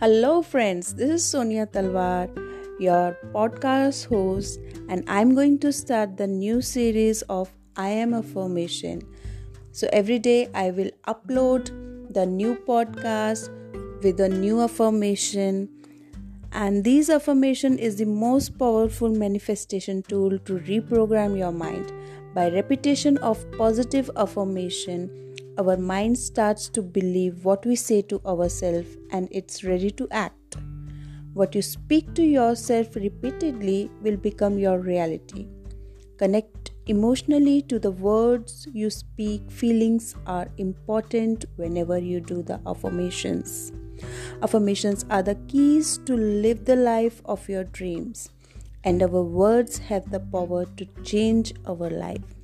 Hello, friends. This is Sonia Talwar, your podcast host, and I'm going to start the new series of I Am Affirmation. So, every day I will upload the new podcast with a new affirmation and these affirmation is the most powerful manifestation tool to reprogram your mind by repetition of positive affirmation our mind starts to believe what we say to ourselves and it's ready to act. What you speak to yourself repeatedly will become your reality. Connect emotionally to the words you speak. Feelings are important whenever you do the affirmations. Affirmations are the keys to live the life of your dreams, and our words have the power to change our life.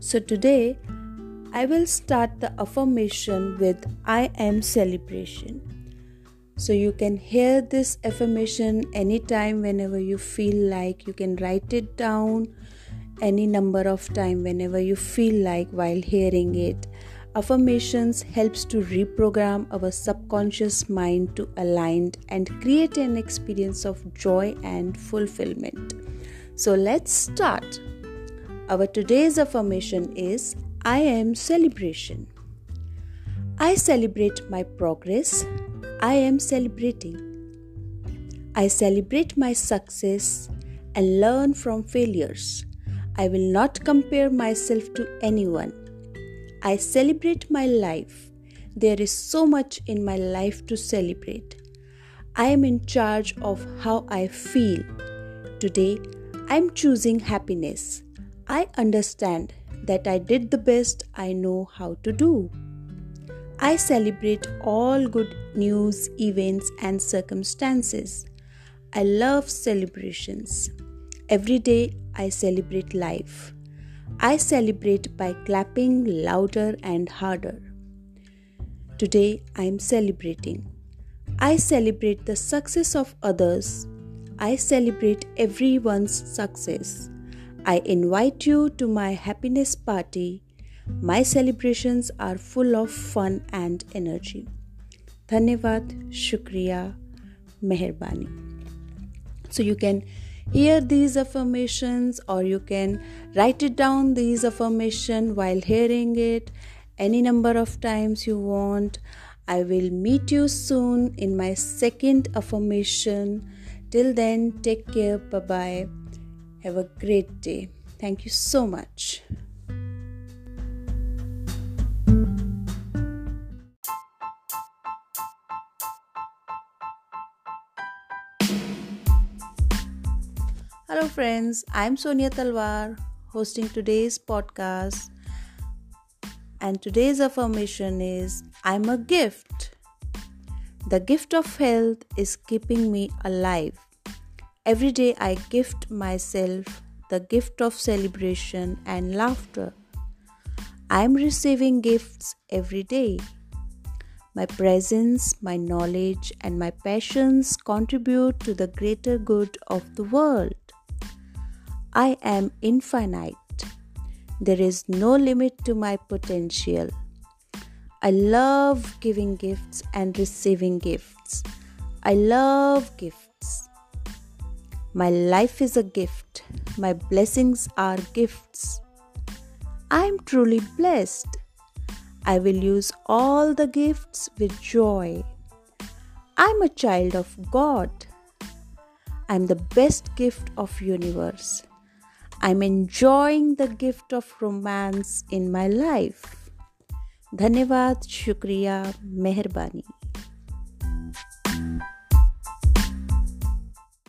So, today I will start the affirmation with I am celebration. So you can hear this affirmation anytime whenever you feel like you can write it down any number of time whenever you feel like while hearing it. Affirmations helps to reprogram our subconscious mind to align and create an experience of joy and fulfillment. So let's start. Our today's affirmation is I am celebration. I celebrate my progress. I am celebrating. I celebrate my success and learn from failures. I will not compare myself to anyone. I celebrate my life. There is so much in my life to celebrate. I am in charge of how I feel. Today, I am choosing happiness. I understand that I did the best I know how to do. I celebrate all good news, events, and circumstances. I love celebrations. Every day I celebrate life. I celebrate by clapping louder and harder. Today I am celebrating. I celebrate the success of others. I celebrate everyone's success. I invite you to my happiness party. My celebrations are full of fun and energy. Dhanyavad, Shukriya, Meherbani. So you can hear these affirmations or you can write it down these affirmation while hearing it any number of times you want. I will meet you soon in my second affirmation. Till then, take care. Bye bye. Have a great day. Thank you so much. Hello, friends. I'm Sonia Talwar, hosting today's podcast. And today's affirmation is I'm a gift. The gift of health is keeping me alive. Every day I gift myself the gift of celebration and laughter. I am receiving gifts every day. My presence, my knowledge, and my passions contribute to the greater good of the world. I am infinite. There is no limit to my potential. I love giving gifts and receiving gifts. I love gifts. My life is a gift. My blessings are gifts. I am truly blessed. I will use all the gifts with joy. I'm a child of God. I'm the best gift of universe. I'm enjoying the gift of romance in my life. धन्यवाद शुक्रिया मेहरबानी